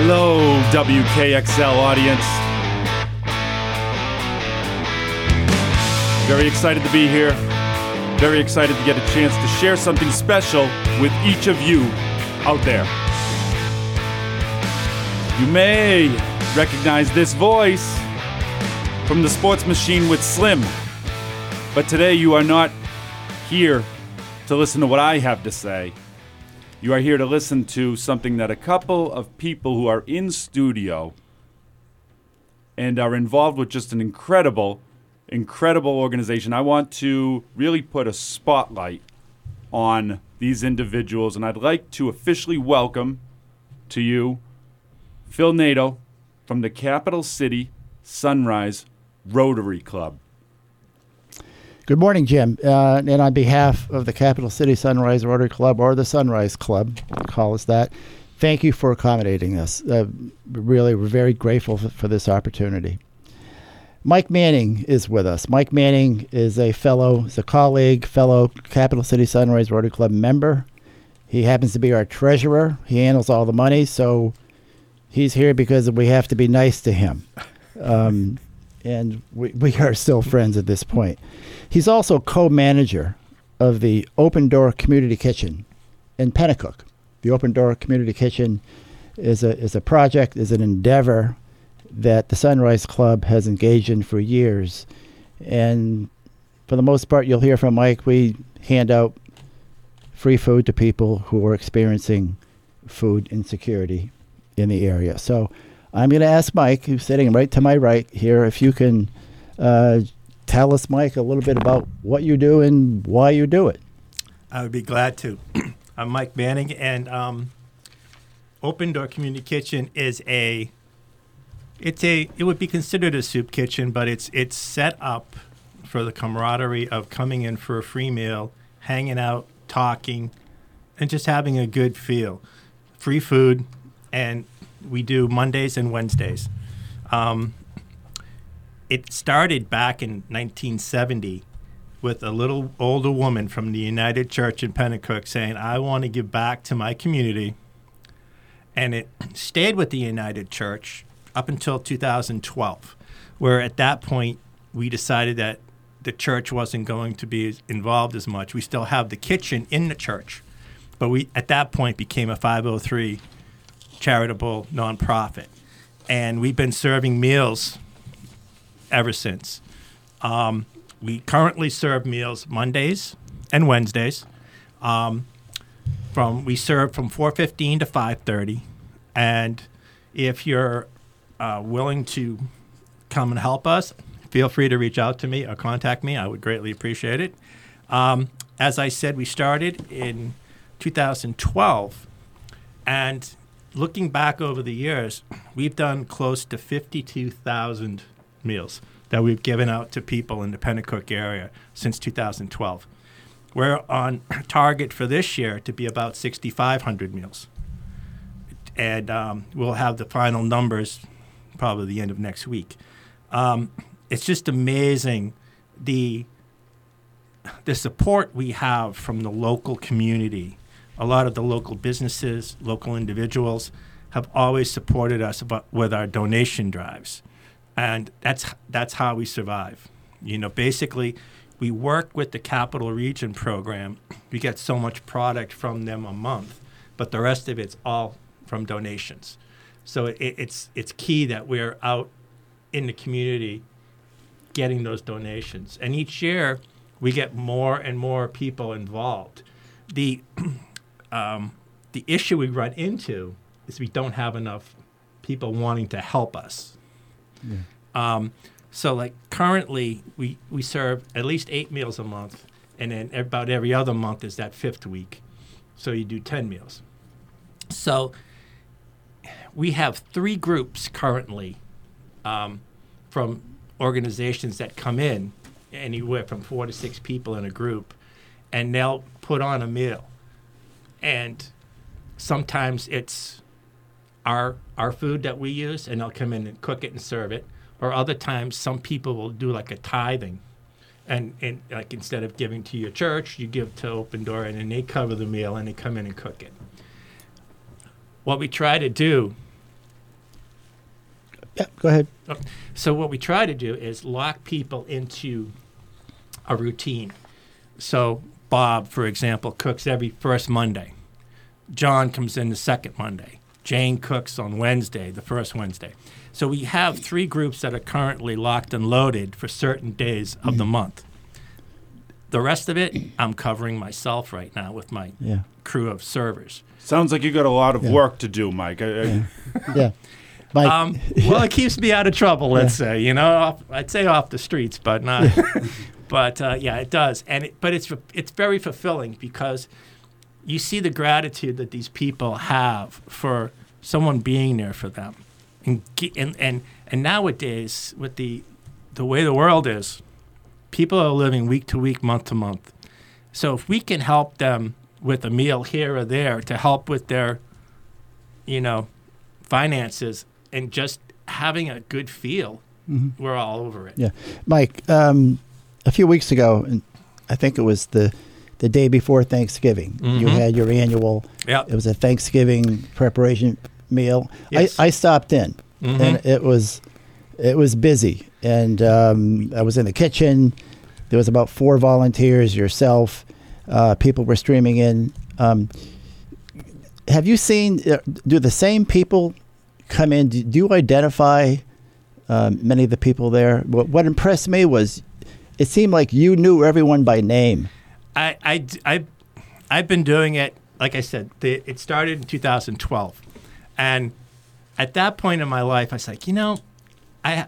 Hello, WKXL audience. Very excited to be here. Very excited to get a chance to share something special with each of you out there. You may recognize this voice from the sports machine with Slim. But today you are not here to listen to what I have to say. You are here to listen to something that a couple of people who are in studio and are involved with just an incredible, incredible organization. I want to really put a spotlight on these individuals, and I'd like to officially welcome to you Phil Nato from the Capital City Sunrise Rotary Club. Good morning, Jim. Uh, and on behalf of the Capital City Sunrise Rotary Club or the Sunrise Club, call us that, thank you for accommodating us. Uh, really, we're very grateful for, for this opportunity. Mike Manning is with us. Mike Manning is a fellow, is a colleague, fellow Capital City Sunrise Rotary Club member. He happens to be our treasurer. He handles all the money, so he's here because we have to be nice to him. Um, and we, we are still friends at this point. He's also co-manager of the Open Door Community Kitchen in Penacook. The Open Door Community Kitchen is a is a project, is an endeavor that the Sunrise Club has engaged in for years. And for the most part, you'll hear from Mike. We hand out free food to people who are experiencing food insecurity in the area. So I'm going to ask Mike, who's sitting right to my right here, if you can uh, tell us, Mike, a little bit about what you do and why you do it. I would be glad to. I'm Mike Manning, and um, Open Door Community Kitchen is a it's a it would be considered a soup kitchen, but it's it's set up for the camaraderie of coming in for a free meal, hanging out, talking, and just having a good feel. Free food, and we do Mondays and Wednesdays. Um, it started back in 1970 with a little older woman from the United Church in Penacook saying, I want to give back to my community. And it stayed with the United Church up until 2012, where at that point we decided that the church wasn't going to be involved as much. We still have the kitchen in the church, but we at that point became a 503 charitable nonprofit. And we've been serving meals ever since. Um, we currently serve meals Mondays and Wednesdays. Um, from we serve from 4:15 to 5:30, and if you're uh, willing to come and help us, feel free to reach out to me or contact me. I would greatly appreciate it. Um, as I said, we started in 2012, and looking back over the years, we've done close to 52,000 meals that we've given out to people in the Penacook area since 2012. We're on target for this year to be about 6,500 meals. And um, we'll have the final numbers probably the end of next week. Um, it's just amazing the the support we have from the local community. A lot of the local businesses, local individuals have always supported us with our donation drives and that's that's how we survive. You know, basically, we work with the Capital Region program. We get so much product from them a month, but the rest of it's all from donations. So it, it's it's key that we're out in the community getting those donations, and each year we get more and more people involved. The um, the issue we run into is we don't have enough people wanting to help us. Yeah. Um, so like currently we, we serve at least eight meals a month and then about every other month is that fifth week. So you do 10 meals. So we have three groups currently um, from organizations that come in, anywhere from four to six people in a group, and they'll put on a meal. And sometimes it's our our food that we use, and they'll come in and cook it and serve it. Or other times, some people will do like a tithing, and, and like instead of giving to your church, you give to Open Door, and then they cover the meal and they come in and cook it. What we try to do Yeah, go ahead. Oh, so what we try to do is lock people into a routine. So Bob, for example, cooks every first Monday. John comes in the second Monday. Jane cooks on Wednesday, the first Wednesday. So we have three groups that are currently locked and loaded for certain days of the month. The rest of it, I'm covering myself right now with my Yeah. crew of servers. Sounds like you got a lot of Yeah. work to do, Mike. I, I, Yeah. Mike, Um, well, it keeps me out of trouble. Let's say, you know, off, I'd say off the streets, but not. but uh, yeah, it does, and it, but it's it's very fulfilling because you see the gratitude that these people have for someone being there for them, and and and, and nowadays with the the way the world is, people are living week to week, month to month. So if we can help them with a meal here or there to help with their, you know, finances and just having a good feel, we're all over it. Yeah, Mike. Um, a few weeks ago, and I think it was the the day before Thanksgiving. You Mhm. had your annual. Yeah. It was a Thanksgiving preparation meal. Yes. I, I stopped in, Mhm. and it was it was busy, and um, I was in the kitchen. There was about four volunteers, yourself. Uh, people were streaming in. Um, have you seen? Uh, do the same people come in? Do, do you identify um, many of the people there? What, what impressed me was it seemed like you knew everyone by name. I, I, I, I've been doing it, like I said, the, it started in 2012. And at that point in my life, I was like, you know, I,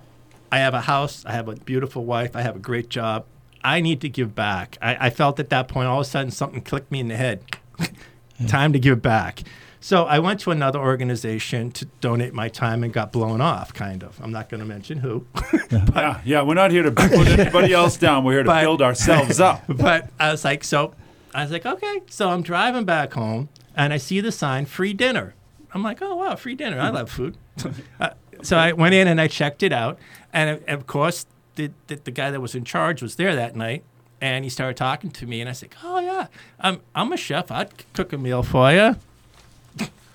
I have a house, I have a beautiful wife, I have a great job. I need to give back. I, I felt at that point, all of a sudden, something clicked me in the head. time to give back. So I went to another organization to donate my time and got blown off, kind of. I'm not going to mention who. yeah, yeah, we're not here to put anybody else down. We're here to But- build ourselves up. but I was like, so I was like, okay. So I'm driving back home and I see the sign, free dinner. I'm like, oh, wow, free dinner. I love food. Uh, so I went in and I checked it out. And of- of course, the, the, the guy that was in charge was there that night. And he started talking to me. And I said, oh, yeah, I'm, I'm a chef. I'd cook a meal for you.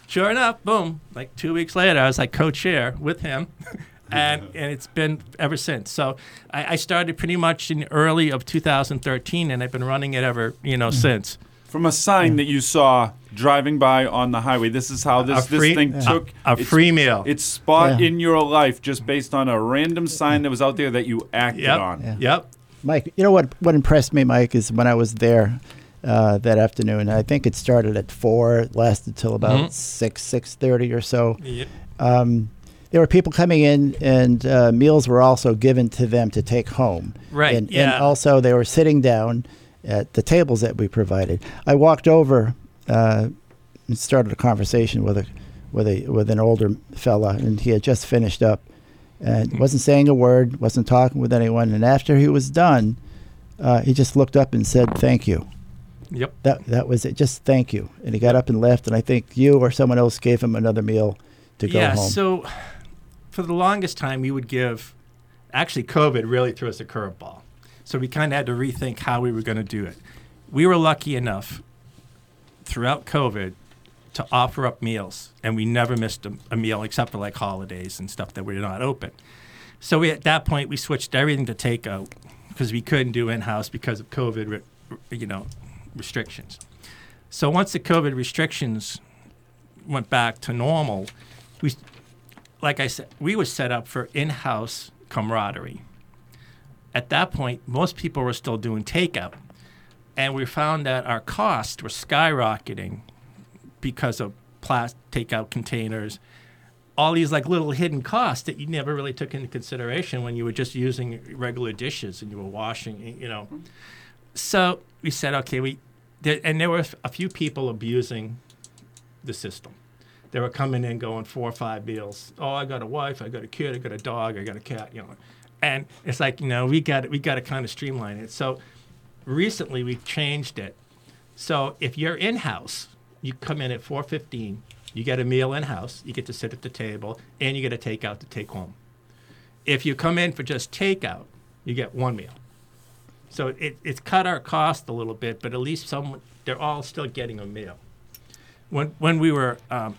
Sure enough, boom. Like two weeks later, I was like co-chair with him, and and it's been ever since. So I, I started pretty much in early of 2013, and I've been running it ever you know mm. since. From a sign mm. that you saw driving by on the highway, this is how this, free- this thing a- took a its- free meal. Its spot Yeah. in your life just based on a random sign that was out there that you acted Yep. on. Yeah. Yep. Mike, you know what? What impressed me, Mike, is when I was there uh, that afternoon. I think it started at four, it lasted till about Mhm. six, six thirty or so. Yep. Um, there were people coming in, and uh, meals were also given to them to take home. Right, And, yeah. and also, they were sitting down at the tables that we provided. I walked over uh, and started a conversation with a with a with an older fella, and he had just finished up, and Hmm. wasn't saying a word, wasn't talking with anyone. And after he was done, uh, he just looked up and said, "Thank you." Yep. That that was it. Just thank you. And he got up and left. And I think you or someone else gave him another meal to go yeah. home. So for the longest time, we would give. Actually, COVID really threw us a curveball, so we kind of had to rethink how we were going to do it. We were lucky enough throughout COVID to offer up meals, and we never missed a, a meal except for like holidays and stuff that we were not open. So we, at that point, we switched everything to takeout because we couldn't do in-house because of COVID, you know, restrictions. So once the COVID restrictions went back to normal, we, like I said, we were set up for in-house camaraderie. At that point, most people were still doing takeout, and we found that our costs were skyrocketing because of plastic takeout containers, all these like little hidden costs that you never really took into consideration when you were just using regular dishes and you were washing, you know. So we said, okay, we, there, and there were a few people abusing the system. They were coming in going four or five meals. Oh, I got a wife, I got a kid, I got a dog, I got a cat, you know. And it's like, you know, we got we got to kind of streamline it. So recently we've changed it. So if you're in house, you come in at 4:15, you get a meal in house, you get to sit at the table, and you get a takeout to take home. If you come in for just takeout, you get one meal. So it, it's cut our cost a little bit, but at least some they're all still getting a meal. When when we were um,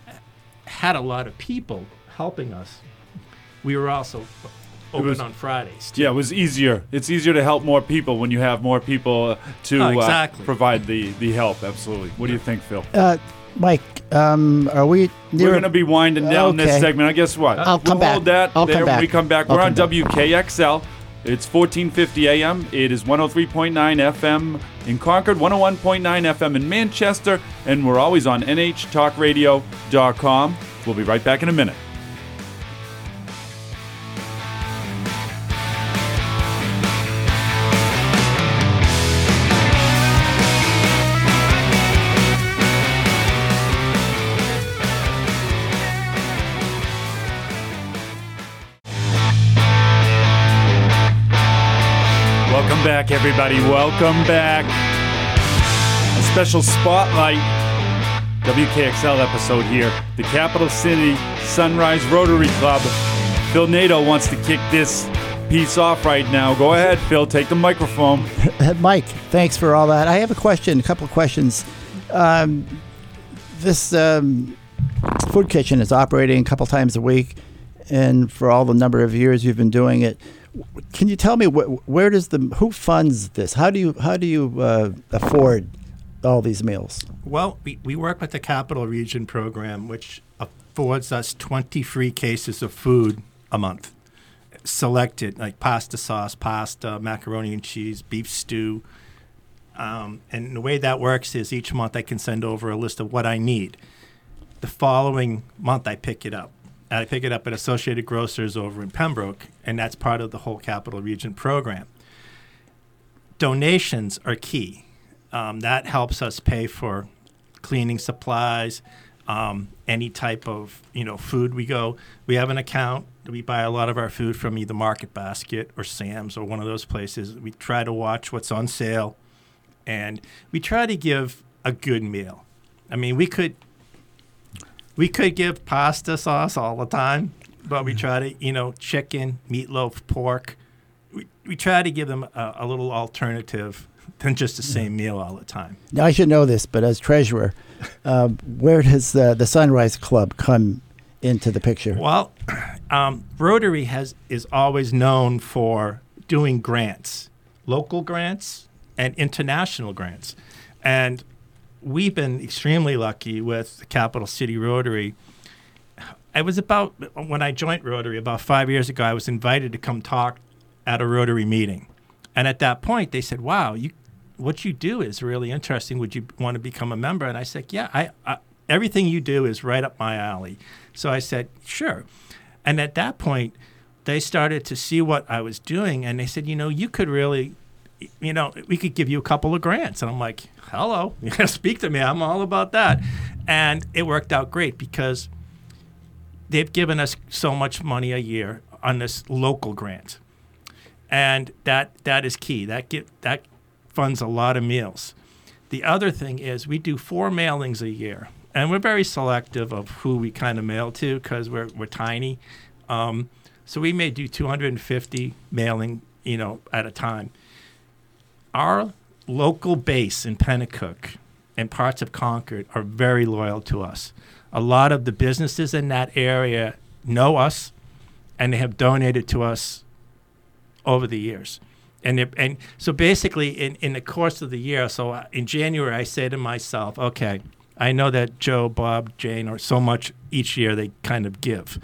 had a lot of people helping us, we were also open was- on Fridays. too. Yeah, it was easier. It's easier to help more people when you have more people uh, to Oh, uh, exactly. provide the, the help. Absolutely. What do you think, Phil? Uh, Mike, um, are we near? We're going to be winding down this segment. I guess what? I'll come we'll hold back. that. I'll there come back. We come back. I'll We're on back. WKXL. It's 1450 AM. It is 103.9 FM in Concord, 101.9 FM in Manchester, and we're always on nhtalkradio.com. We'll be right back in a minute. Everybody. Welcome back. A special spotlight WKXL episode here. The Capital City Sunrise Rotary Club. Phil Nato wants to kick this piece off right now. Go ahead, Phil. Take the microphone. Mike, thanks for all that. I have a question, a couple of questions. Um, this um, food kitchen is operating a couple times a week, and for all the number of years you've been doing it, can you tell me wh- where does the who funds this? How do you how do you uh, afford all these meals? Well, we, we work with the Capital Region program, which affords us 20 free cases of food a month. Selected, like pasta sauce, pasta, macaroni and cheese, beef stew. Um, and the way that works is each month I can send over a list of what I need. The following month I pick it up. I pick it up at Associated Grocers over in Pembroke, and that's part of the whole Capital Region program. Donations are key. Um, that helps us pay for cleaning supplies, um, any type of you know food we go. We have an account. We buy a lot of our food from either Market Basket or Sam's or one of those places. We try to watch what's on sale, and we try to give a good meal. I mean, we could we could give pasta sauce all the time, but we try to you know chicken, meatloaf, pork. We, we try to give them a, a little alternative than just the same meal all the time. Now I should know this, but as treasurer, uh, where does the the Sunrise Club come into the picture? Well, um, Rotary has is always known for doing grants, local grants and international grants, and we've been extremely lucky with the Capital City Rotary. I was about when I joined Rotary about five years ago. I was invited to come talk at a Rotary meeting, and at that point they said, "Wow, you." What you do is really interesting. Would you want to become a member? And I said, Yeah, I, I everything you do is right up my alley. So I said, Sure. And at that point, they started to see what I was doing, and they said, You know, you could really, you know, we could give you a couple of grants. And I'm like, Hello, you gotta speak to me. I'm all about that. And it worked out great because they've given us so much money a year on this local grant, and that that is key. That get that funds a lot of meals. The other thing is we do four mailings a year, and we're very selective of who we kind of mail to because we're we're tiny. Um, so we may do 250 mailing, you know, at a time. Our local base in Penacook and parts of Concord are very loyal to us. A lot of the businesses in that area know us, and they have donated to us over the years. And, and so basically, in, in the course of the year, so in January, I say to myself, okay, I know that Joe, Bob, Jane are so much each year they kind of give.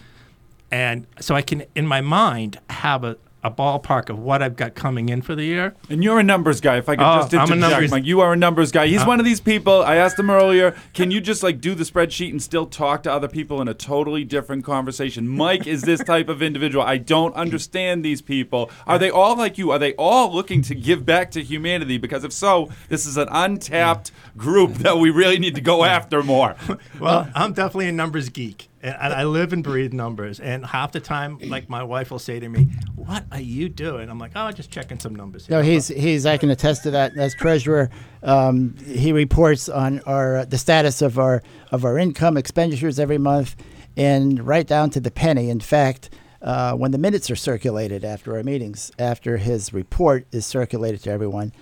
And so I can, in my mind, have a, a ballpark of what I've got coming in for the year. And you're a numbers guy. If I could Oh, just I'm a interject, numbers- Mike, you are a numbers guy. He's Uh, one of these people. I asked him earlier, can you just like do the spreadsheet and still talk to other people in a totally different conversation? Mike is this type of individual. I don't understand these people. Are they all like you? Are they all looking to give back to humanity? Because if so, this is an untapped group that we really need to go after more. Well, I'm definitely a numbers geek, and, and I live and breathe numbers. And half the time, like my wife will say to me, "What are you doing?" I'm like, "Oh, just checking some numbers." No, he's he's. I can attest to that. As treasurer, um, he reports on our uh, the status of our of our income expenditures every month, and right down to the penny. In fact, uh, when the minutes are circulated after our meetings, after his report is circulated to everyone,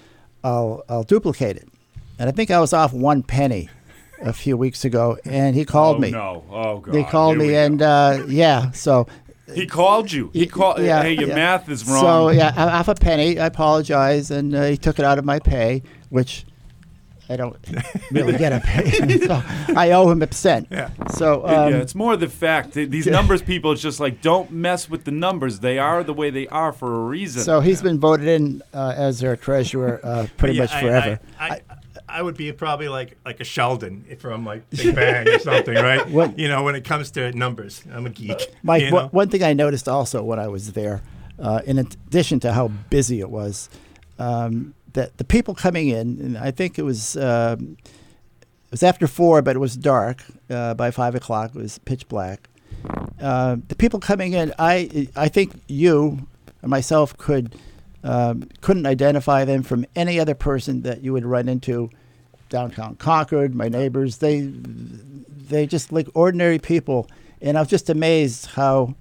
I'll I'll duplicate it. And I think I was off one penny a few weeks ago, and he called oh, me. no. Oh, God. They called Here me, and uh, yeah, so He called you. He called. Yeah, hey, your yeah. math is wrong. So yeah, a- half a penny. I apologize, and uh, he took it out of my pay, which I don't really get a pay. so I owe him a cent. Yeah. So um, yeah, it's more the fact that these numbers people. It's just like don't mess with the numbers. They are the way they are for a reason. so he's been voted in uh, as our treasurer uh, pretty Yeah, much forever. I, I, I would be probably like like a Sheldon from like Big Bang or something, right? What- You know, when it comes to numbers, I'm a geek. Mike, you one- know? one thing I noticed also when I was there, uh, in addition to how busy it was, um, that the people coming in, and I think it was um, it was after four, but it was dark uh, by five o'clock. It was pitch black. Uh, the people coming in, I I think you and myself could um, couldn't identify them from any other person that you would run into downtown Concord. My neighbors, they they just like ordinary people, and I was just amazed how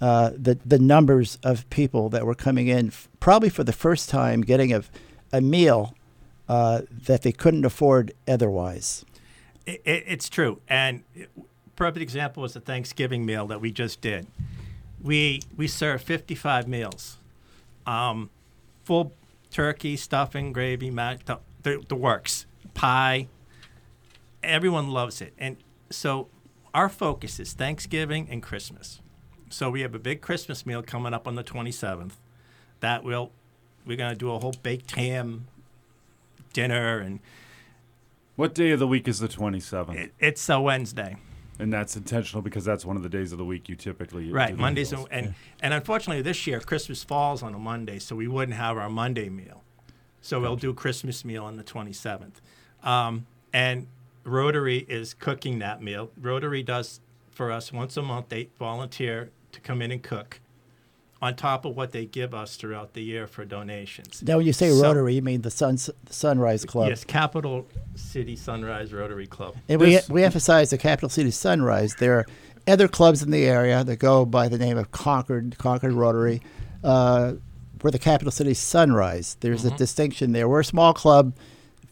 uh, the the numbers of people that were coming in, f- probably for the first time, getting a a meal uh, that they couldn't afford otherwise. It, it, it's true. And it, perfect example was the Thanksgiving meal that we just did. We we served 55 meals, um, full turkey, stuffing, gravy, mac, the, the, the works, pie. Everyone loves it, and so our focus is Thanksgiving and Christmas. So we have a big Christmas meal coming up on the 27th. That will we're gonna do a whole baked ham dinner, and what day of the week is the twenty seventh? it, it's a Wednesday. And that's intentional because that's one of the days of the week you typically Right, Mondays and, and and unfortunately this year Christmas falls on a Monday, so we wouldn't have our Monday meal. So we'll do Christmas meal on the 27th, um, and Rotary is cooking that meal. Rotary does for us once a month. They volunteer to come in and cook, on top of what they give us throughout the year for donations. Now, when you say So- Rotary, you mean the Sun the Sunrise Club. Yes, Capital City Sunrise Rotary Club. And we, This- we emphasize the capital city sunrise. There are other clubs in the area that go by the name of Concord, Concord Rotary. Uh, we're the capital city sunrise. There's a distinction there. We're a small club,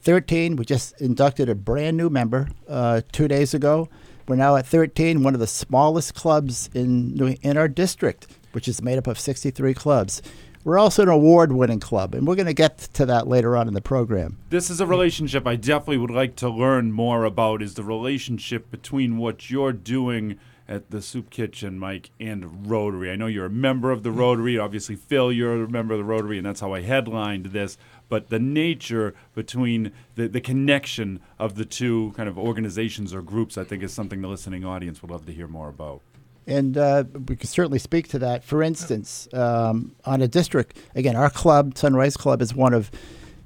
13. We just inducted a brand new member uh, two days ago. We're now at 13, one of the smallest clubs in, in our district, which is made up of 63 clubs. We're also an award winning club, and we're going to get to that later on in the program. This is a relationship I definitely would like to learn more about. Is the relationship between what you're doing at the soup kitchen, Mike, and Rotary? I know you're a member of the Rotary. Obviously, Phil, you're a member of the Rotary, and that's how I headlined this. But the nature between the, the connection of the two kind of organizations or groups, I think, is something the listening audience would love to hear more about. And uh, we can certainly speak to that. For instance, um, on a district, again, our club, Sunrise Club, is one of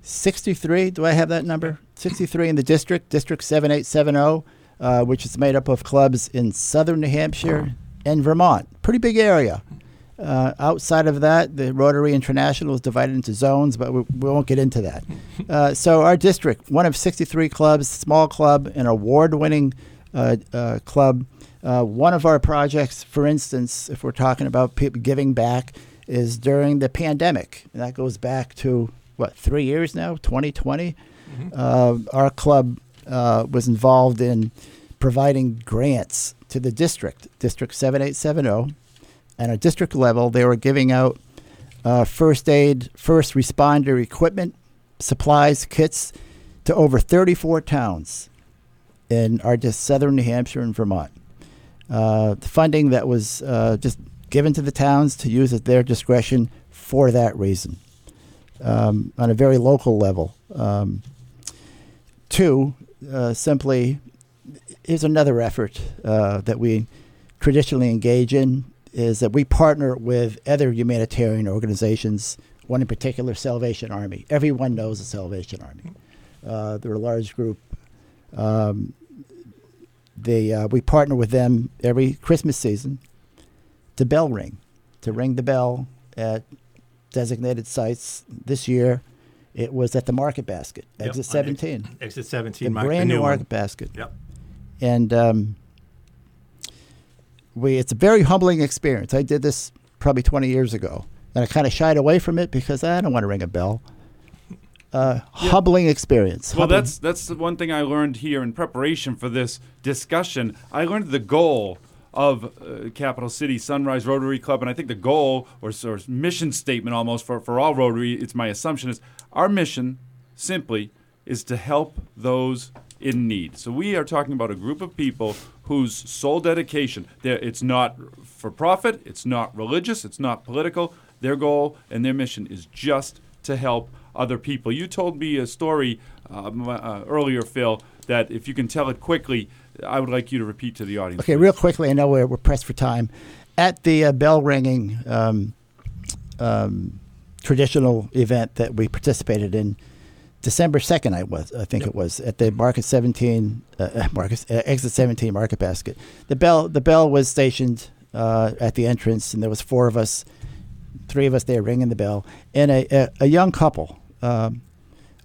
63. Do I have that number? 63 in the district, District 7870, uh, which is made up of clubs in southern New Hampshire and Vermont. Pretty big area. Uh, outside of that, the Rotary International is divided into zones, but we, we won't get into that. Uh, so, our district, one of 63 clubs, small club, an award winning uh, uh, club. Uh, one of our projects, for instance, if we're talking about people giving back, is during the pandemic. And that goes back to, what, three years now, 2020? Uh, our club uh, was involved in providing grants to the district, District 7870. And at district level, they were giving out uh, first aid, first responder equipment, supplies, kits to over 34 towns in our just southern New Hampshire and Vermont. Uh, funding that was uh, just given to the towns to use at their discretion for that reason um, on a very local level. Um, two, uh, simply, here's another effort uh, that we traditionally engage in is that we partner with other humanitarian organizations, one in particular, Salvation Army. Everyone knows the Salvation Army. Uh, they're a large group. Um, they, uh, we partner with them every Christmas season to bell ring, to ring the bell at designated sites. This year, it was at the Market Basket, Yep, exit on 17, Exit the 17, Mike, the brand new new Market one. Basket Yep. and um, we it's a very humbling experience. I did this probably 20 years ago, and I kind of shied away from it because I don't want to ring a bell. Uh, Humbling experience. Well, Humbling- that's that's the one thing I learned here in preparation for this discussion. I learned the goal of uh, Capital City Sunrise Rotary Club, and I think the goal or, or mission statement almost for, for all Rotary, it's my assumption is our mission simply is to help those in need. So we are talking about a group of people whose sole dedication, it's not for profit, it's not religious, it's not political. Their goal and their mission is just to help other people. You told me a story um, uh, earlier, Phil, that if you can tell it quickly, I would like you to repeat to the audience. Okay, please. real quickly. I know we're, we're pressed for time. At the uh, bell ringing um, um, traditional event that we participated in, December second, I was, I think yep. it was at the Market Seventeen, uh, uh Market uh, Exit Seventeen Market Basket. The bell, the bell was stationed uh, at the entrance, and there was four of us, three of us there ringing the bell, and a, a, a young couple um,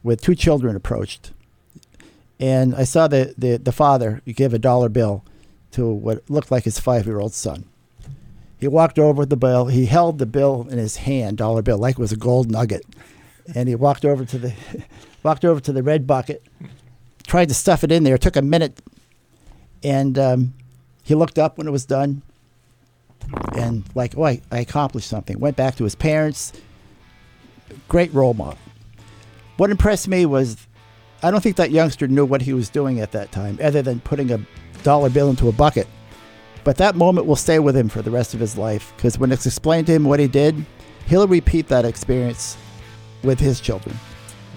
with two children approached and I saw the, the, the father give a dollar bill to what looked like his five year old son. He walked over with the bill. He held the bill in his hand, dollar bill, like it was a gold nugget, and he walked over to the walked over to the red bucket, tried to stuff it in there. It took a minute, and um, he looked up when it was done, and like, oh, I, I accomplished something. Went back to his parents. Great role model. What impressed me was I don't think that youngster knew what he was doing at that time, other than putting a dollar bill into a bucket. But that moment will stay with him for the rest of his life because when it's explained to him what he did, he'll repeat that experience with his children.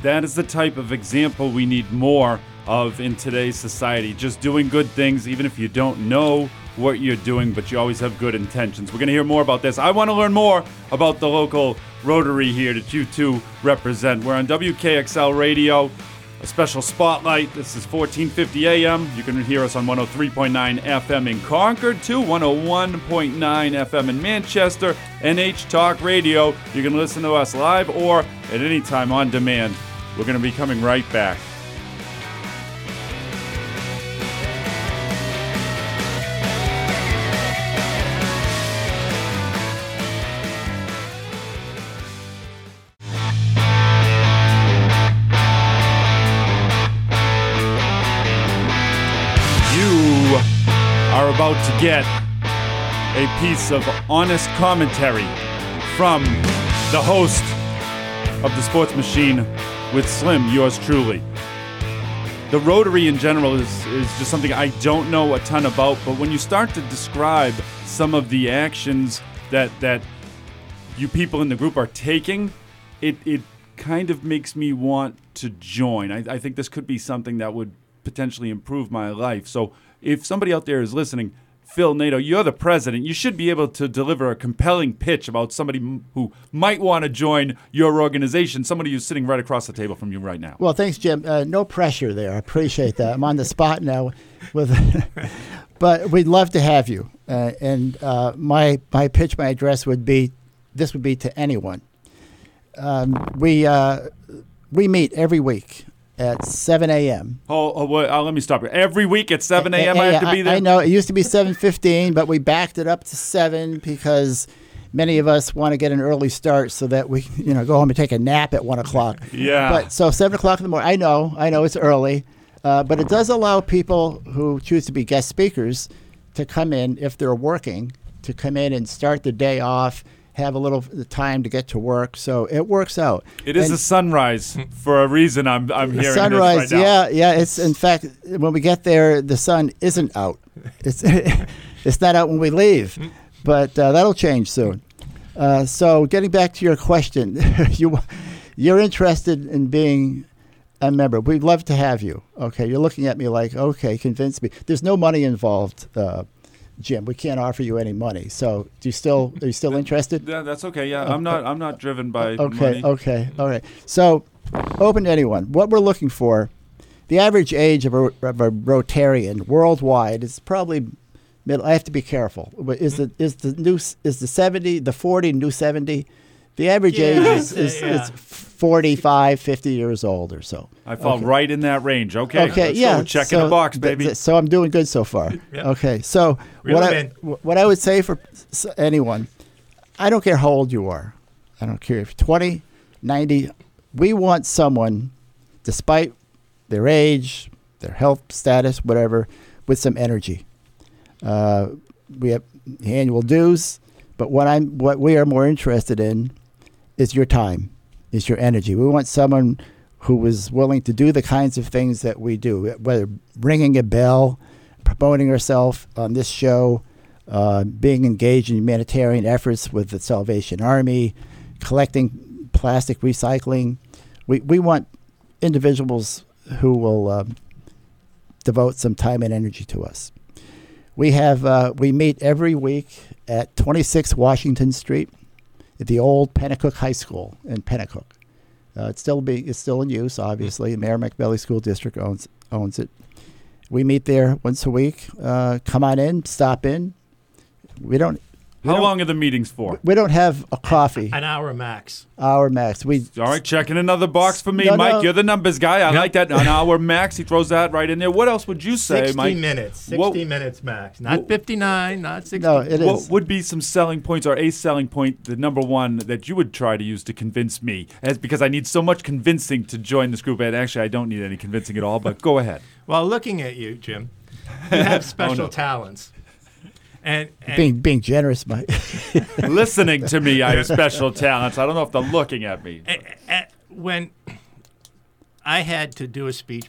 That is the type of example we need more of in today's society. Just doing good things, even if you don't know what you're doing, but you always have good intentions. We're going to hear more about this. I want to learn more about the local Rotary here that you two represent. We're on WKXL Radio a special spotlight. This is 1450 AM. You can hear us on 103.9 FM in Concord, too, 101.9 FM in Manchester, NH Talk Radio. You can listen to us live or at any time on demand. We're going to be coming right back. About to get a piece of honest commentary from the host of the Sports Machine with Slim, yours truly. The Rotary in general is, is just something I don't know a ton about, but when you start to describe some of the actions that that you people in the group are taking, it, it kind of makes me want to join. I, I think this could be something that would potentially improve my life. So if somebody out there is listening, Phil Nato, you're the president. You should be able to deliver a compelling pitch about somebody who might want to join your organization, somebody who's sitting right across the table from you right now. Well, thanks, Jim. Uh, no pressure there. I appreciate that. I'm on the spot now, with, but we'd love to have you. Uh, and uh, my my pitch, my address would be, this would be to anyone. Um, we uh, we meet every week at 7 a.m. Oh, oh wait, uh, let me stop you. Every week at 7 a.m. I have to be there. I know it used to be 7:15, but we backed it up to seven because many of us want to get an early start so that we, you know, go home and take a nap at one o'clock. yeah. But so seven o'clock in the morning. I know, I know it's early, uh, but it does allow people who choose to be guest speakers to come in if they're working to come in and start the day off have a little time to get to work. So it works out. It is and a sunrise for a reason. I'm I'm hearing sunrise. Right yeah, yeah. It's in fact when we get there, the sun isn't out. It's it's not out when we leave, but uh, that'll change soon. Uh, so getting back to your question, you you're interested in being a member. We'd love to have you. Okay, you're looking at me like, okay, convince me. There's no money involved. Uh, Jim, we can't offer you any money. So, do you still are you still interested? Yeah, that's okay. Yeah, I'm not I'm not driven by okay, money. Okay, all right. So, open to anyone. What we're looking for, the average age of a, of a Rotarian worldwide is probably middle. I have to be careful. Is hmm? the is the new is the 70 the 40 new 70? The average yeah, age is, is, yeah. is 45, 50 years old or so. I fall okay. right in that range. Okay. Okay. Let's yeah. Go. Check so in the box, baby. Th- so I'm doing good so far. yep. Okay. So what I, what I would say for anyone, I don't care how old you are. I don't care if you're 20, 90. We want someone, despite their age, their health status, whatever, with some energy. Uh, we have annual dues, but what I'm what we are more interested in is your time, is your energy. We want someone who is willing to do the kinds of things that we do, whether ringing a bell, promoting herself on this show, uh, being engaged in humanitarian efforts with the Salvation Army, collecting plastic recycling. We, we want individuals who will um, devote some time and energy to us. We have uh, we meet every week at 26 Washington Street at the old Penacook High School in Penacook. Uh, it's still be it's still in use. Obviously, Merrimack Valley School District owns owns it. We meet there once a week. Uh, come on in, stop in. We don't. We How long are the meetings for? We don't have a coffee An hour max. hour max. We All right, checking another box for me, No, Mike. no. You're the numbers guy. I Yep. like that. An hour max. He throws that right in there. What else would you say, 60 Mike? minutes. 60 What- minutes max. Not What- 59, not 60. no, it What is. would be some selling points or a selling point, the number one that you would try to use to convince me? As because I need so much convincing to join this group, and actually I don't need any convincing at all. But go ahead. Well, looking at you, Jim, you have oh, special no. talents. And, and being being generous, Mike. Listening to me, I have special talents. I don't know if they're looking at me. a- a- when I had to do a speech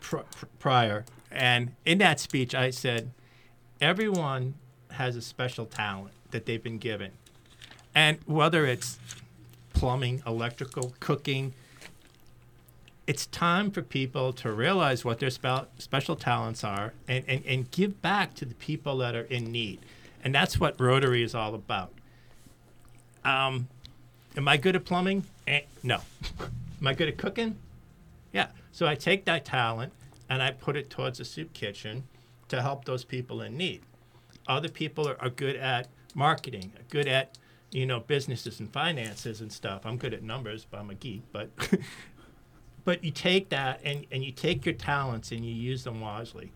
pr- pr- prior, and in that speech, I said, everyone has a special talent that they've been given. And whether it's plumbing, electrical, cooking, it's time for people to realize what their spe- special talents are and, and, and give back to the people that are in need. And that's what Rotary is all about. Um, am I good at plumbing? Eh, no. am I good at cooking? Yeah. So I take that talent and I put it towards a soup kitchen to help those people in need. Other people are, are good at marketing, good at you know businesses and finances and stuff. I'm good at numbers, but I'm a geek. But but you take that and, and you take your talents and you use them wisely.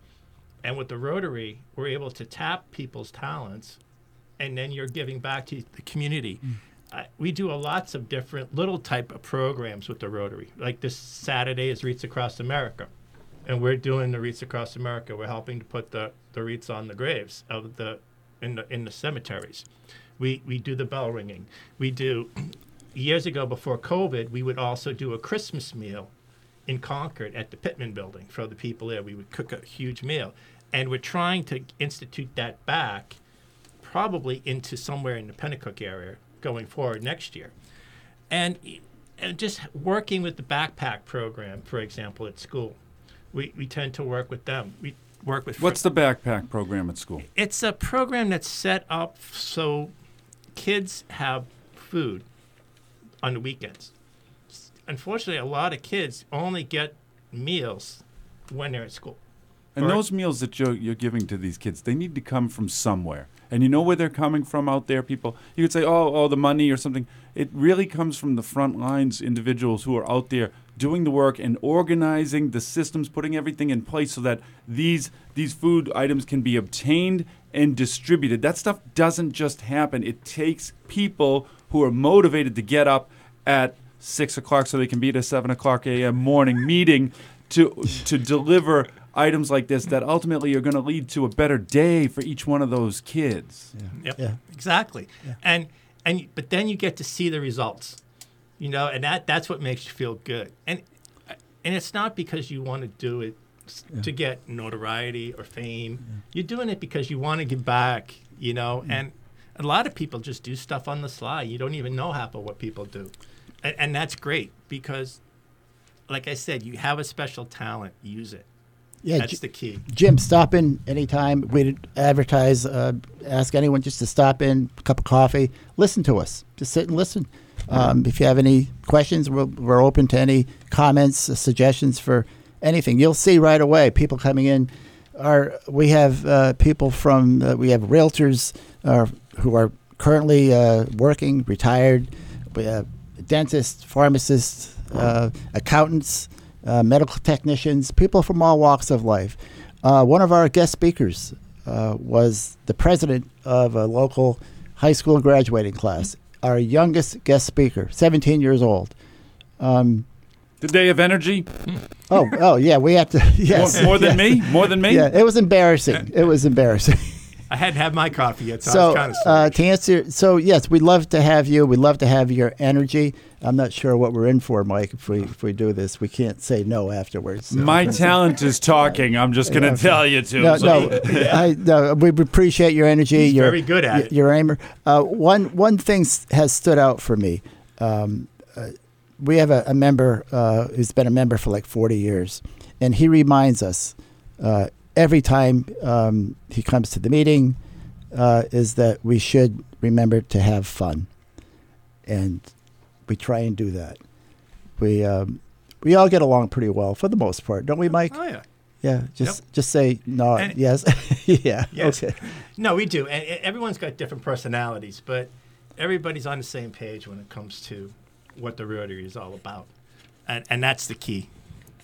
And with the Rotary, we're able to tap people's talents, and then you're giving back to the community. Mm. I, we do a lots of different little type of programs with the Rotary. Like this Saturday is Wreaths Across America, and we're doing the Wreaths Across America. We're helping to put the, the wreaths on the graves of the in the in the cemeteries. We we do the bell ringing. We do years ago before COVID, we would also do a Christmas meal in Concord at the Pittman Building for the people there. We would cook a huge meal, and we're trying to institute that back, probably into somewhere in the Penacook area going forward next year, and and just working with the backpack program, for example, at school. We, we tend to work with them. We work with What's the backpack program at school? it's a program that's set up so kids have food on the weekends. Unfortunately, a lot of kids only get meals when they're at school. And Or- those meals that you're, you're giving to these kids, they need to come from somewhere. And you know where they're coming from out there, people? You could say, oh, oh, the money or something. It really comes from the front lines individuals who are out there doing the work and organizing the systems, putting everything in place so that these these food items can be obtained and distributed. That stuff doesn't just happen. It takes people who are motivated to get up at six o'clock so they can be at a seven o'clock a.m. morning meeting to to deliver items like this that ultimately are going to lead to a better day for each one of those kids. Yep. Yeah. Exactly. And and but then you get to see the results. You know, and that that's what makes you feel good. And and it's not because you want to do it s- to get notoriety or fame. You're doing it because you want to give back, you know, mm. and a lot of people just do stuff on the sly. You don't even know half of what people do. And, and that's great because like I said, you have a special talent, use it. Yeah, That's J- the key. Jim, stop in anytime. We advertise, uh, ask anyone just to stop in, a cup of coffee, listen to us. Just sit and listen. Um, if you have any questions, we're, we're open to any comments, uh, suggestions for anything. You'll see right away people coming in. Our, we have uh, people from, uh, we have realtors uh, who are currently uh, working, retired. We have dentists, pharmacists, uh, accountants, uh, medical technicians, people from all walks of life. Uh, one of our guest speakers uh, was the president of a local high school graduating class. Our youngest guest speaker, 17 years old. Um, The day of energy, oh, oh yeah, we have to. Yes, more, more than yeah. me, more than me. Yeah, it was embarrassing. It was embarrassing. I hadn't had my coffee yet, so, I was kind of uh, to answer, so yes, we'd love to have you. We'd love to have your energy. I'm not sure what we're in for, Mike. If we if we do this, we can't say no afterwards. so. My talent is talking. I'm just going to tell you to. No, So- no, I, no, we appreciate your energy. He's your, very good at your, it. Your aimer. Uh, one one thing has stood out for me. Um, uh, we have a, a member uh, who's been a member for like 40 years, and he reminds us uh, every time um, he comes to the meeting uh, is that we should remember to have fun, and we try and do that. We um, we all get along pretty well for the most part, don't we, Mike? Oh yeah. Yeah, just just say no. And- yes, yeah. Yes. Okay. No, we do, and and everyone's got different personalities, but everybody's on the same page when it comes to what the Rotary is all about, and and that's the key.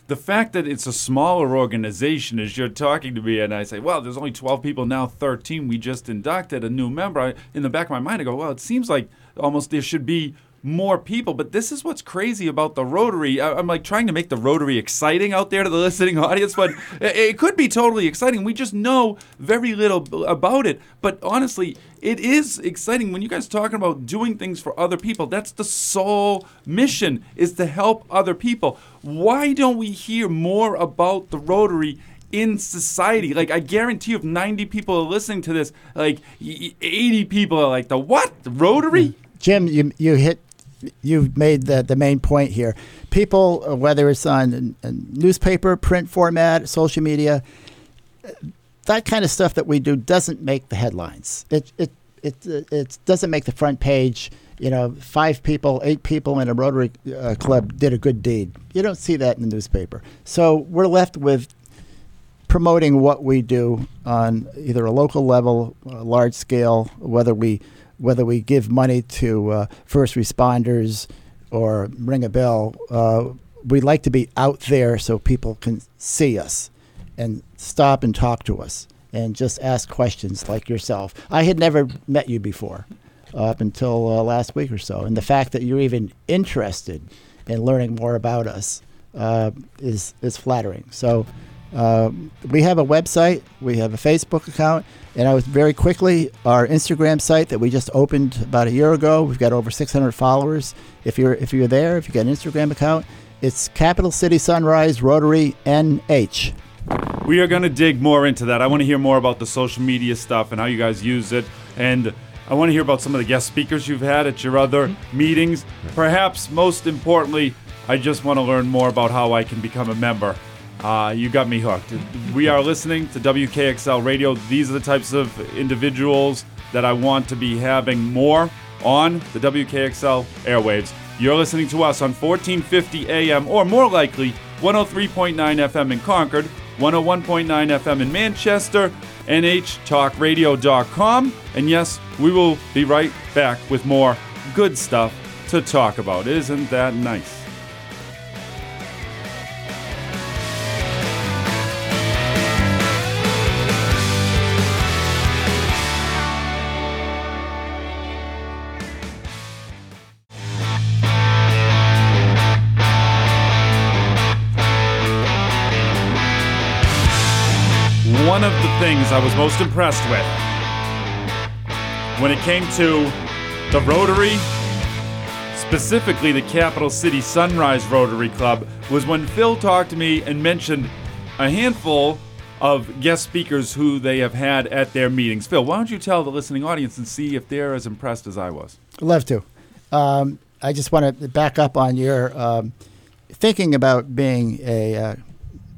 The fact that it's a smaller organization as you're talking to me and I say, well, there's only 12 people now, 13. We just inducted a new member. I, in the back of my mind, I go, well, it seems like almost there should be more people. But this is what's crazy about the Rotary. I, I'm like trying to make the Rotary exciting out there to the listening audience, but it, it could be totally exciting. We just know very little about it. But honestly, it is exciting when you guys talking about doing things for other people. That's the sole mission is to help other people. Why don't we hear more about the Rotary in society? Like I guarantee you if 90 people are listening to this, like y- y- 80 people are like, "The what? The Rotary?" Jim, you you hit you've made the the main point here. People, uh, whether it's on newspaper, print format, social media, uh, that kind of stuff that we do doesn't make the headlines. It it it uh, it doesn't make the front page. You know, five people, eight people in a Rotary uh, club did a good deed. You don't see that in the newspaper. So we're left with promoting what we do on either a local level, a large scale, whether we whether we give money to uh, first responders or ring a bell. Uh, we like to be out there so people can see us and stop and talk to us and just ask questions like yourself. I had never met you before uh, up until uh, last week or so, and the fact that you're even interested in learning more about us uh, is is flattering. So. Um, we have a website, we have a Facebook account, and I was very quickly our Instagram site that we just opened about a year ago. We've got over 600 followers. If you're if you're there, if you got an Instagram account, it's Capital City Sunrise Rotary NH. We are going to dig more into that. I want to hear more about the social media stuff and how you guys use it. And I want to hear about some of the guest speakers you've had at your other meetings. Perhaps most importantly, I just want to learn more about how I can become a member. Uh, you got me hooked. We are listening to WKXL Radio. These are the types of individuals that I want to be having more on the WKXL airwaves. You're listening to us on 1450 AM, or more likely, 103.9 FM in Concord, 101.9 FM in Manchester, NHTalkRadio.com. And yes, we will be right back with more good stuff to talk about. Isn't that nice? Things I was most impressed with when it came to the Rotary, specifically the Capital City Sunrise Rotary Club, was when Phil talked to me and mentioned a handful of guest speakers who they have had at their meetings. Phil, why don't you tell the listening audience and see if they're as impressed as I was? Love to. Um, I just want to back up on your um, thinking about being a uh,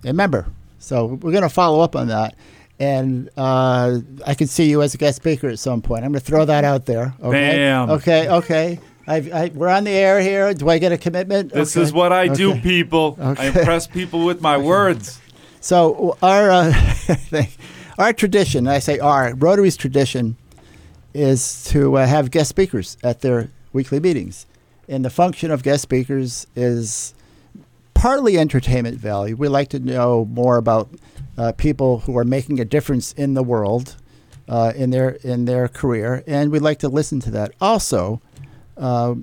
a member. So we're going to follow up on that, and uh, I can see you as a guest speaker at some point. I'm going to throw that out there. Okay. Bam. Okay. Okay. I've, I, we're on the air here. Do I get a commitment? This Okay. is what I do, Okay. people. I impress people with my words. So our uh, our tradition, I say our Rotary's tradition, is to uh, have guest speakers at their weekly meetings, and the function of guest speakers is partly entertainment value. We like to know more about uh, people who are making a difference in the world, uh, in their in their career, and we'd like to listen to that. Also, uh,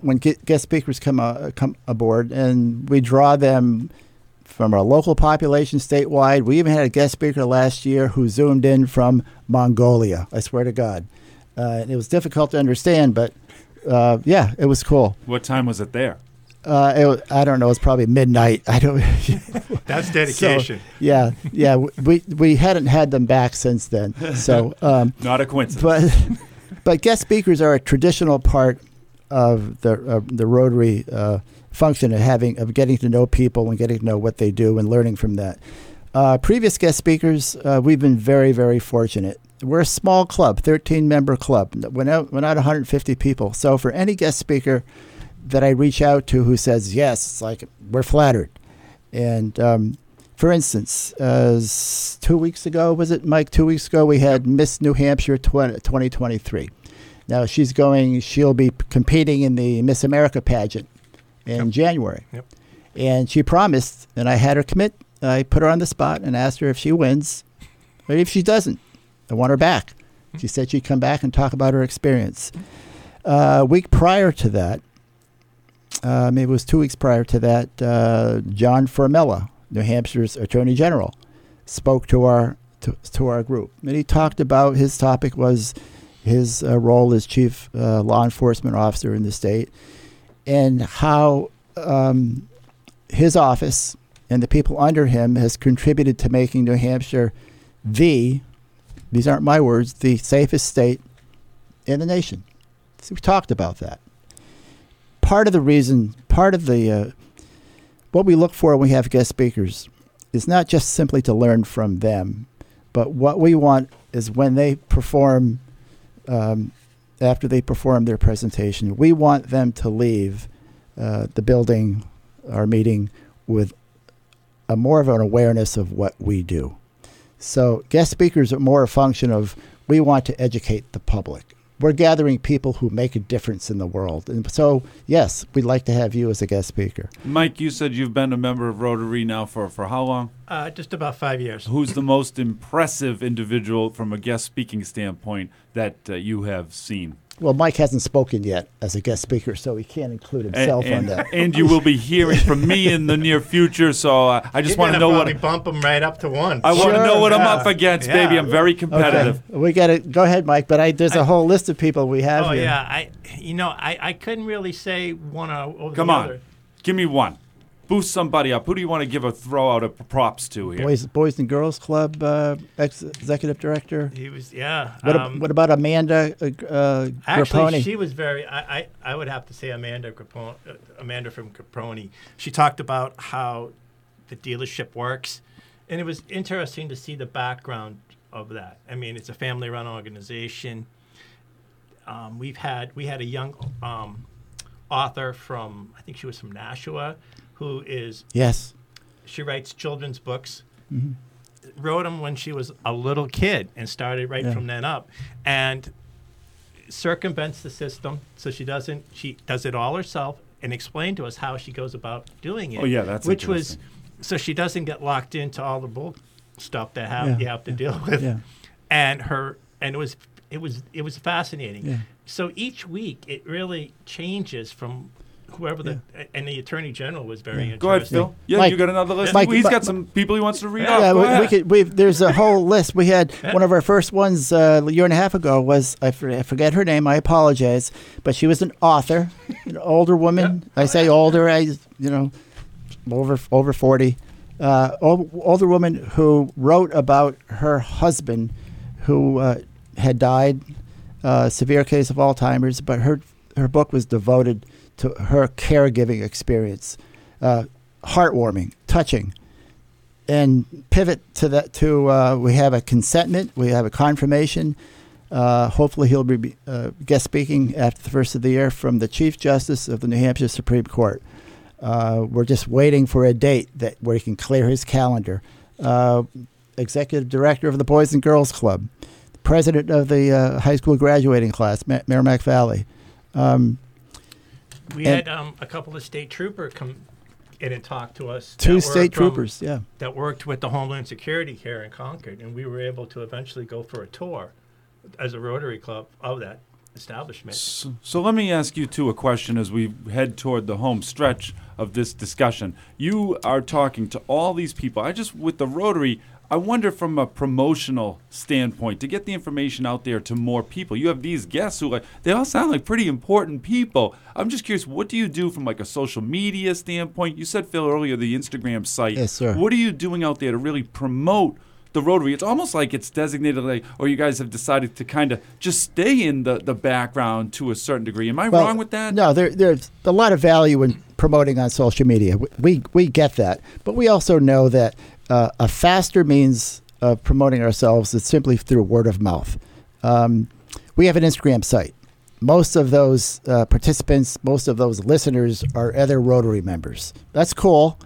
when gu- guest speakers come uh, come aboard, and we draw them from our local population statewide. We even had a guest speaker last year who zoomed in from Mongolia. I swear to God. Uh, it was difficult to understand, but uh, yeah, it was cool. What time was it there? Uh, it, I don't know. It was probably midnight. I don't. That's so, dedication. yeah, yeah. We we hadn't had them back since then. So, um, Not a coincidence. but but guest speakers are a traditional part of the of the Rotary uh, function of having of getting to know people and getting to know what they do and learning from that. Uh, previous guest speakers, uh, we've been very very fortunate. We're a small club, 13 member club. We're not, we're not 150 people. So for any guest speaker that I reach out to who says yes, it's like we're flattered. And um, for instance, uh, two weeks ago, was it Mike? Two weeks ago, we had Miss New Hampshire 20, 2023. Now she's going, she'll be competing in the Miss America pageant in Yep. January. Yep. And she promised, and I had her commit. I put her on the spot and asked her if she wins, or if she doesn't, I want her back. She said she'd come back and talk about her experience. Uh, a week prior to that, uh, maybe it was two weeks prior to that, uh, John Formella, New Hampshire's Attorney General, spoke to our to, to our group, and he talked about his topic was his uh, role as chief uh, law enforcement officer in the state, and how um, his office and the people under him has contributed to making New Hampshire the these aren't my words the safest state in the nation. So we talked about that part of the reason, part of the uh, what we look for when we have guest speakers is not just simply to learn from them, but what we want is when they perform, um, after they perform their presentation, we want them to leave uh, the building, our meeting, with a more of an awareness of what we do. So guest speakers are more a function of we want to educate the public. We're gathering people who make a difference in the world. And so, yes, we'd like to have you as a guest speaker. Mike, you said you've been a member of Rotary now for, for how long? Uh, just about five years. Who's the most impressive individual from a guest speaking standpoint that uh, you have seen? Well, Mike hasn't spoken yet as a guest speaker, so he can't include And, himself on that. and you will be hearing from me in the near future, so uh, I just want to know probably what bump them right up to one. I want to know what I'm up against, Yeah. baby. I'm very competitive. Okay, we got to go ahead, Mike. But I, there's a whole list of people we have Oh here. yeah, I you know I, I couldn't really say one o- over Come the on, other. give me one. Boost somebody up. Who do you want to give a throw out of props to here? Boys, Boys and Girls Club uh, ex- executive director. He was yeah. What, um, ab- what about Amanda uh, uh, Actually, Grappone? she was very. I, I, I would have to say Amanda Grappone, uh, Amanda from Grappone. She talked about how the dealership works, and it was interesting to see the background of that. I mean, it's a family-run organization. Um, we've had we had a young um, author from I think she was from Nashua, who is yes. she writes children's books. Mm-hmm. Wrote them when she was a little kid and started right Yeah. from then up, and circumvents the system so she doesn't. She does it all herself and explain to us how she goes about doing it. Oh, yeah, that's which was so she doesn't get locked into all the bull stuff that have Yeah. you have to deal with. Yeah. And her and it was it was it was fascinating. Yeah. So each week it really changes from whoever the and the attorney general was very interesting. Go ahead, Phil. Yeah, Mike- you got another list. Mike, He's but- got some people he wants to read Yeah, off. Yeah, we, we could. We there's a whole list. We had one of our first ones uh, a year and a half ago was I, for, I forget her name. I apologize, but she was an author, an older woman. I say older. I you know over over forty. Uh, ol- older woman who wrote about her husband, who uh, had died, uh, severe case of Alzheimer's. But her her book was devoted to her caregiving experience, uh, heartwarming, touching. And pivot to that to uh, we have a consentment we have a confirmation. Uh, hopefully he'll be uh, guest speaking after the first of the year from the chief justice of the new hampshire supreme court. Uh, we're just waiting for a date that where he can clear his calendar. Uh, executive director of the boys and girls club. President of the high school graduating class Ma- merrimack valley. Um, We And- had um, a couple of state trooper come in and talk to us. two were state from- troopers yeah that worked with the Homeland Security here in Concord, and we were able to eventually go for a tour as a Rotary Club of that. establishment. So, so let me ask you too a question as we head toward the home stretch of this discussion. You are talking to all these people. I just with the Rotary. I wonder from a promotional standpoint to get the information out there to more people. You have these guests who like they all sound like pretty important people. I'm just curious, what do you do from like a social media standpoint? You said Phil earlier the Instagram site. Yes, sir. What are you doing out there to really promote the Rotary? It's almost like it's designated like, or you guys have decided to kind of just stay in the, the background to a certain degree. Am I Well, wrong with that? No, there, there's a lot of value in promoting on social media. We, we, we get that. But we also know that uh, a faster means of promoting ourselves is simply through word of mouth. Um, we have an Instagram site. Most of those uh, participants, most of those listeners are other Rotary members. That's cool.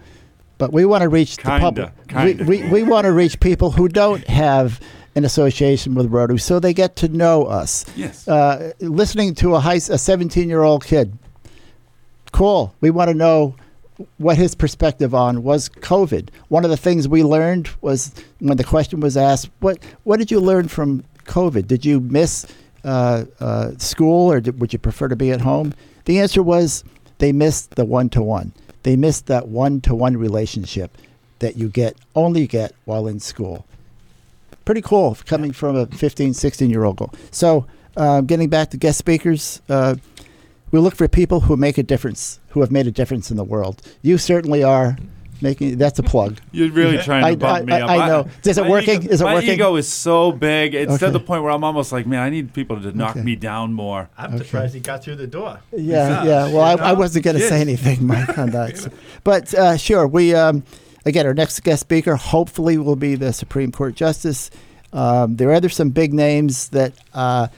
But we want to reach Kinda, the public. kinda. We, we, we want to reach people who don't have an association with Rotary so they get to know us Yes. uh, listening to a high a 17 year old kid cool we want to know what his perspective on was covid. One of the things we learned was when the question was asked what what did you learn from covid? Did you miss uh, uh, school or did, would you prefer to be at home? The answer was they missed the one-to-one. They missed that one-to-one relationship that you get only get while in school. Pretty cool coming from a 15, 16 year old. So, uh, getting back to guest speakers, uh, we look for people who make a difference, who have made a difference in the world. You certainly are making. That's a plug. You're really trying to I- bump I- me I- up. I know. Is it my working? Ego, Is it my working? ego is so big. It's to the point where I'm almost like, man, I need people to knock Okay. me down more. I'm surprised he got through the door. Yeah, He yeah. Well, I, I wasn't going to say anything, Mike, on that. So- But uh, sure, we um, again our next guest speaker hopefully will be the Supreme Court Justice. Um, there are other some big names that uh, i-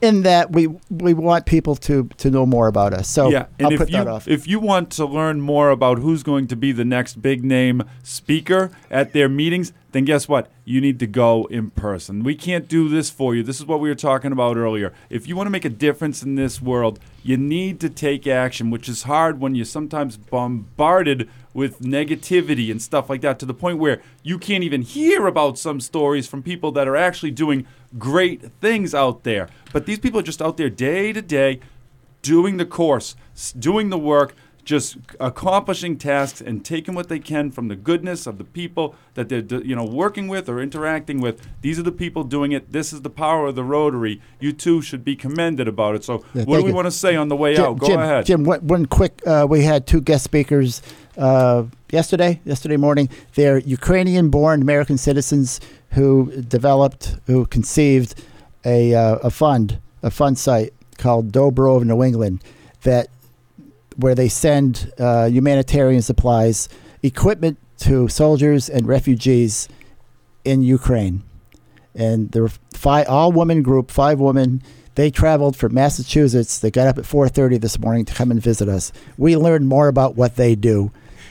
in that we we want people to to know more about us. So yeah, and I'll if put you that off. if you want to learn more about who's going to be the next big name speaker at their meetings, then guess what? You need to go in person. We can't do this for you. This is what we were talking about earlier. If you want to make a difference in this world, you need to take action, which is hard when you're sometimes bombarded with negativity and stuff like that to the point where you can't even hear about some stories from people that are actually doing great things out there. But these people are just out there day to day doing the course, doing the work, just accomplishing tasks and taking what they can from the goodness of the people that they're you know working with or interacting with. These are the people doing it. This is the power of the Rotary. You too should be commended about it. So, Yeah, what do we you. want to say on the way Jim, out? Go Jim, ahead. Jim, one, one quick. Uh, we had two guest speakers uh, yesterday. Yesterday morning, they're Ukrainian-born American citizens who developed, who conceived a uh, a fund, a fund site called Dobro of New England, that where they send uh, humanitarian supplies, equipment to soldiers and refugees in Ukraine. And were five, all women group, five women. They traveled from Massachusetts. They got up at 4:30 this morning to come and visit us. We learned more about what they do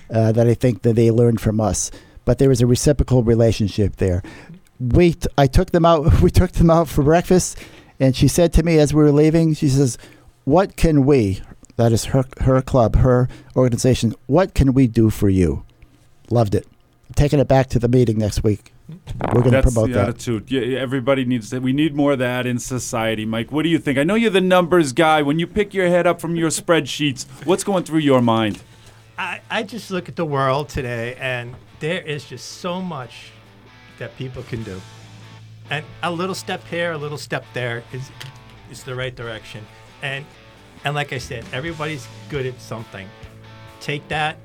uh, that I think that they learned from us. But there was a reciprocal relationship there. We, t- I took them out. We took them out for breakfast, and she said to me as we were leaving, she says, "What can we?" That is her her club, her organization. What can we do for you? Loved it. taking it back to the meeting next week. We're going to That's promote the that. attitude. Yeah, everybody needs that. We need more of that in society, Mike. What do you think? I know you're the numbers guy. When you pick your head up from your spreadsheets, what's going through your mind? I, I just look at the world today, and there is just so much that people can do. And a little step here, a little step there is is the right direction. And and like I said, everybody's good at something. Take that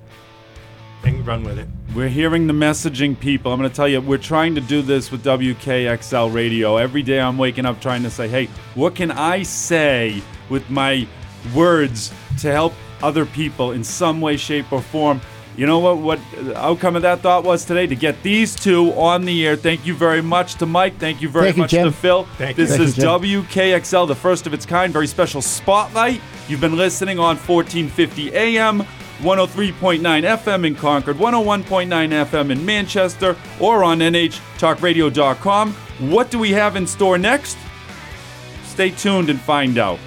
and run with it. We're hearing the messaging, people. I'm going to tell you, we're trying to do this with WKXL Radio. Every day I'm waking up trying to say, hey, what can I say with my words to help other people in some way, shape, or form? You know what? What the outcome of that thought was today to get these two on the air. Thank you very much to Mike. Thank you very Thank you, much Jim. to Phil. Thank you. this Thank is you, WKXL, the first of its kind, very special spotlight. You've been listening on 1450 AM, 103.9 FM in Concord, 101.9 FM in Manchester, or on NHTalkRadio.com. What do we have in store next? Stay tuned and find out.